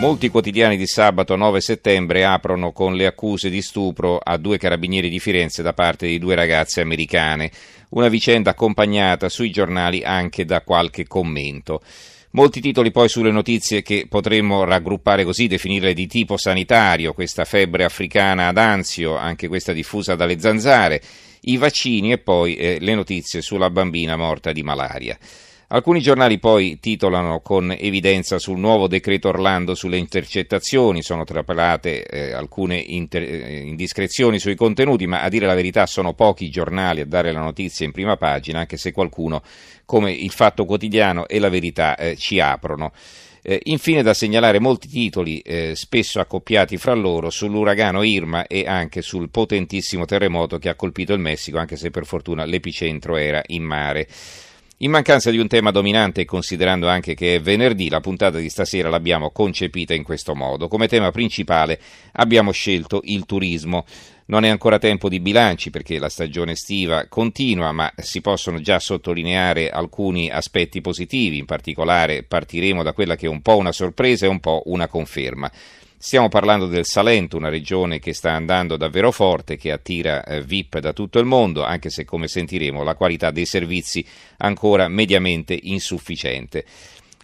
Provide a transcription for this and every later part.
Molti quotidiani di sabato 9 settembre aprono con le accuse di stupro a due carabinieri di Firenze da parte di due ragazze americane, una vicenda accompagnata sui giornali anche da qualche commento. Molti titoli poi sulle notizie che potremmo raggruppare così, definirle di tipo sanitario, questa febbre africana ad Anzio, anche questa diffusa dalle zanzare, i vaccini e poi eh, le notizie sulla bambina morta di malaria. Alcuni giornali poi titolano con evidenza sul nuovo decreto Orlando sulle intercettazioni, sono trapelate eh, alcune inter- eh, indiscrezioni sui contenuti, ma a dire la verità sono pochi giornali a dare la notizia in prima pagina, anche se qualcuno come il Fatto Quotidiano e la Verità eh, ci aprono. Eh, infine da segnalare molti titoli, eh, spesso accoppiati fra loro, sull'uragano Irma e anche sul potentissimo terremoto che ha colpito il Messico, anche se per fortuna l'epicentro era in mare. In mancanza di un tema dominante e considerando anche che è venerdì, la puntata di stasera l'abbiamo concepita in questo modo. Come tema principale abbiamo scelto il turismo. Non è ancora tempo di bilanci perché la stagione estiva continua, ma si possono già sottolineare alcuni aspetti positivi, in particolare partiremo da quella che è un po' una sorpresa e un po' una conferma. Stiamo parlando del Salento, una regione che sta andando davvero forte, che attira eh, VIP da tutto il mondo, anche se come sentiremo la qualità dei servizi ancora mediamente insufficiente.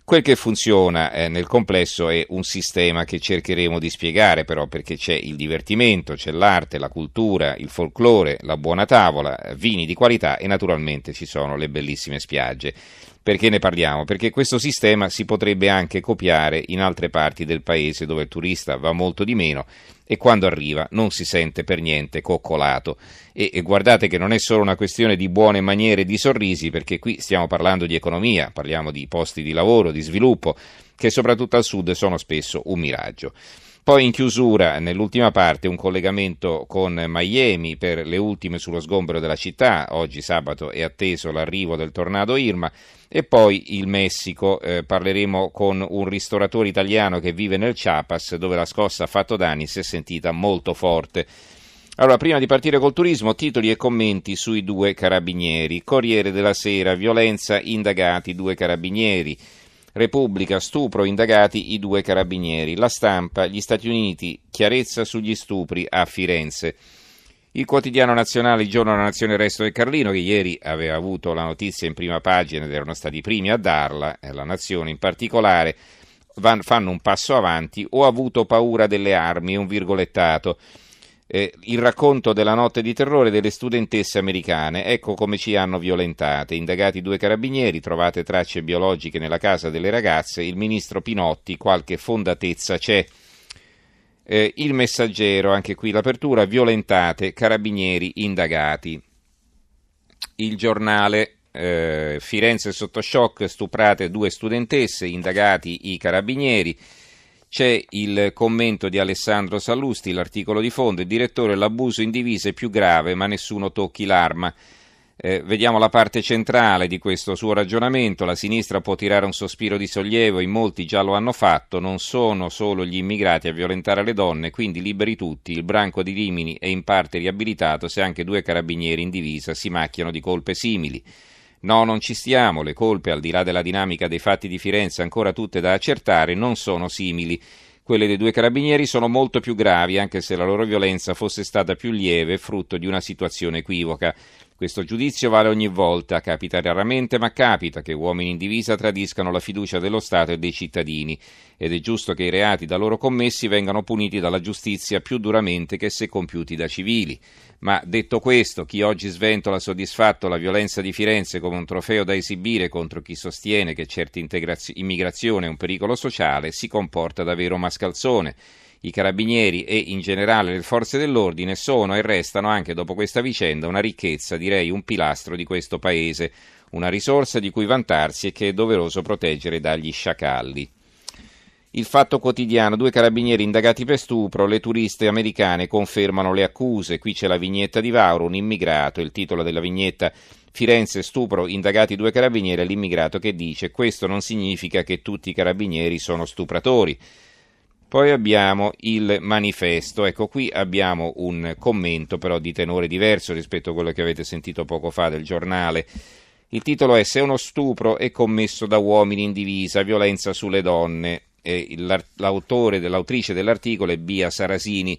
Quel che funziona eh, nel complesso è un sistema che cercheremo di spiegare però perché c'è il divertimento, c'è l'arte, la cultura, il folklore, la buona tavola, vini di qualità e naturalmente ci sono le bellissime spiagge. Perché ne parliamo? Perché questo sistema si potrebbe anche copiare in altre parti del paese dove il turista va molto di meno e quando arriva non si sente per niente coccolato. E, e guardate che non è solo una questione di buone maniere e di sorrisi, perché qui stiamo parlando di economia, parliamo di posti di lavoro, di sviluppo, che soprattutto al sud sono spesso un miraggio. Poi in chiusura, nell'ultima parte, un collegamento con Miami per le ultime sullo sgombero della città. Oggi sabato è atteso l'arrivo del tornado Irma. E poi il Messico, eh, parleremo con un ristoratore italiano che vive nel Chiapas, dove la scossa ha fatto danni si è sentita molto forte. Allora, prima di partire col turismo, titoli e commenti sui due carabinieri. Corriere della Sera, violenza, indagati, due carabinieri. Repubblica, stupro, indagati i due carabinieri. La stampa, gli Stati Uniti, chiarezza sugli stupri a Firenze. Il quotidiano nazionale, il giorno della nazione, il resto del Carlino, che ieri aveva avuto la notizia in prima pagina ed erano stati i primi a darla, e la nazione in particolare, van, fanno un passo avanti, ho avuto paura delle armi, un virgolettato eh, il racconto della notte di terrore delle studentesse americane. Ecco come ci hanno violentate. Indagati due carabinieri, trovate tracce biologiche nella casa delle ragazze. Il ministro Pinotti, qualche fondatezza c'è. Eh, il messaggero, anche qui l'apertura, violentate, carabinieri indagati. Il giornale, eh, Firenze sotto shock, stuprate due studentesse, indagati i carabinieri. C'è il commento di Alessandro Sallusti, l'articolo di fondo, il direttore, l'abuso in divisa è più grave, ma nessuno tocchi l'arma. Eh, vediamo la parte centrale di questo suo ragionamento. La sinistra può tirare un sospiro di sollievo, in molti già lo hanno fatto. Non sono solo gli immigrati a violentare le donne, quindi liberi tutti. Il branco di Rimini è in parte riabilitato se anche due carabinieri in divisa si macchiano di colpe simili. No, non ci stiamo, le colpe, al di là della dinamica dei fatti di Firenze ancora tutte da accertare, non sono simili. Quelle dei due carabinieri sono molto più gravi, anche se la loro violenza fosse stata più lieve, frutto di una situazione equivoca. Questo giudizio vale ogni volta, capita raramente, ma capita che uomini in divisa tradiscano la fiducia dello Stato e dei cittadini, ed è giusto che i reati da loro commessi vengano puniti dalla giustizia più duramente che se compiuti da civili. Ma detto questo, chi oggi sventola soddisfatto la violenza di Firenze come un trofeo da esibire contro chi sostiene che certa immigrazione è un pericolo sociale si comporta davvero mascalzone. I carabinieri e in generale le forze dell'ordine sono e restano anche dopo questa vicenda una ricchezza, direi un pilastro di questo paese, una risorsa di cui vantarsi e che è doveroso proteggere dagli sciacalli. Il fatto quotidiano, due carabinieri indagati per stupro, le turiste americane confermano le accuse, qui c'è la vignetta di Vauro, un immigrato, il titolo della vignetta Firenze stupro, indagati due carabinieri, l'immigrato che dice questo non significa che tutti i carabinieri sono stupratori. Poi abbiamo il manifesto, ecco qui abbiamo un commento però di tenore diverso rispetto a quello che avete sentito poco fa del giornale. Il titolo è Se uno stupro è commesso da uomini in divisa, violenza sulle donne l'autore, l'autrice dell'articolo è Bia Sarasini.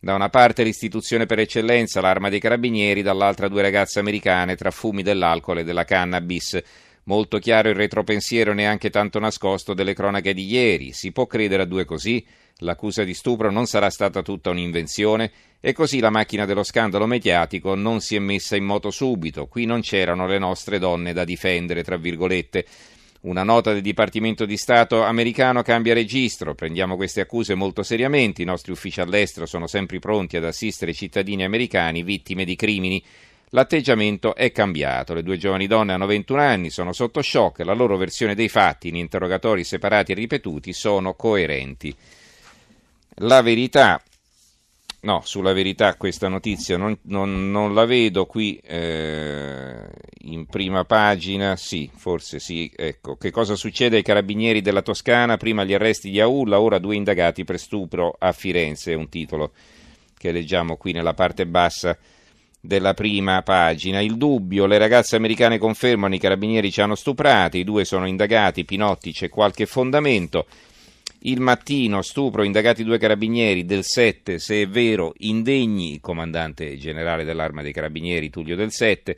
Da una parte l'istituzione per eccellenza, l'arma dei carabinieri, dall'altra due ragazze americane tra fumi dell'alcol e della cannabis. Molto chiaro il retropensiero neanche tanto nascosto delle cronache di ieri. Si può credere a due così? L'accusa di stupro non sarà stata tutta un'invenzione? E così la macchina dello scandalo mediatico non si è messa in moto subito. Qui non c'erano le nostre donne da difendere, tra virgolette. Una nota del Dipartimento di Stato americano cambia registro. Prendiamo queste accuse molto seriamente. I nostri uffici all'estero sono sempre pronti ad assistere i cittadini americani vittime di crimini. L'atteggiamento è cambiato. Le due giovani donne hanno 21 anni, sono sotto shock e la loro versione dei fatti in interrogatori separati e ripetuti sono coerenti. La verità No, sulla verità questa notizia non, non, non la vedo qui eh, in prima pagina, sì, forse sì, ecco. Che cosa succede ai carabinieri della Toscana? Prima gli arresti di Aulla, ora due indagati per stupro a Firenze, è un titolo che leggiamo qui nella parte bassa della prima pagina. Il dubbio, le ragazze americane confermano i carabinieri ci hanno stuprati, i due sono indagati, Pinotti c'è qualche fondamento. Il mattino, stupro, indagati due carabinieri del 7, se è vero, indegni, il comandante generale dell'arma dei carabinieri Tullio del 7,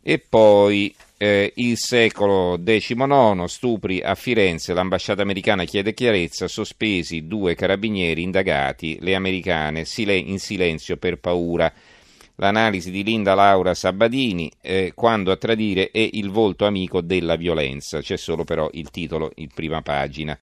e poi eh, il secolo XIX, stupri a Firenze, l'ambasciata americana chiede chiarezza, sospesi due carabinieri indagati, le americane in silenzio per paura. L'analisi di Linda Laura Sabadini, eh, quando a tradire è il volto amico della violenza, c'è solo però il titolo in prima pagina.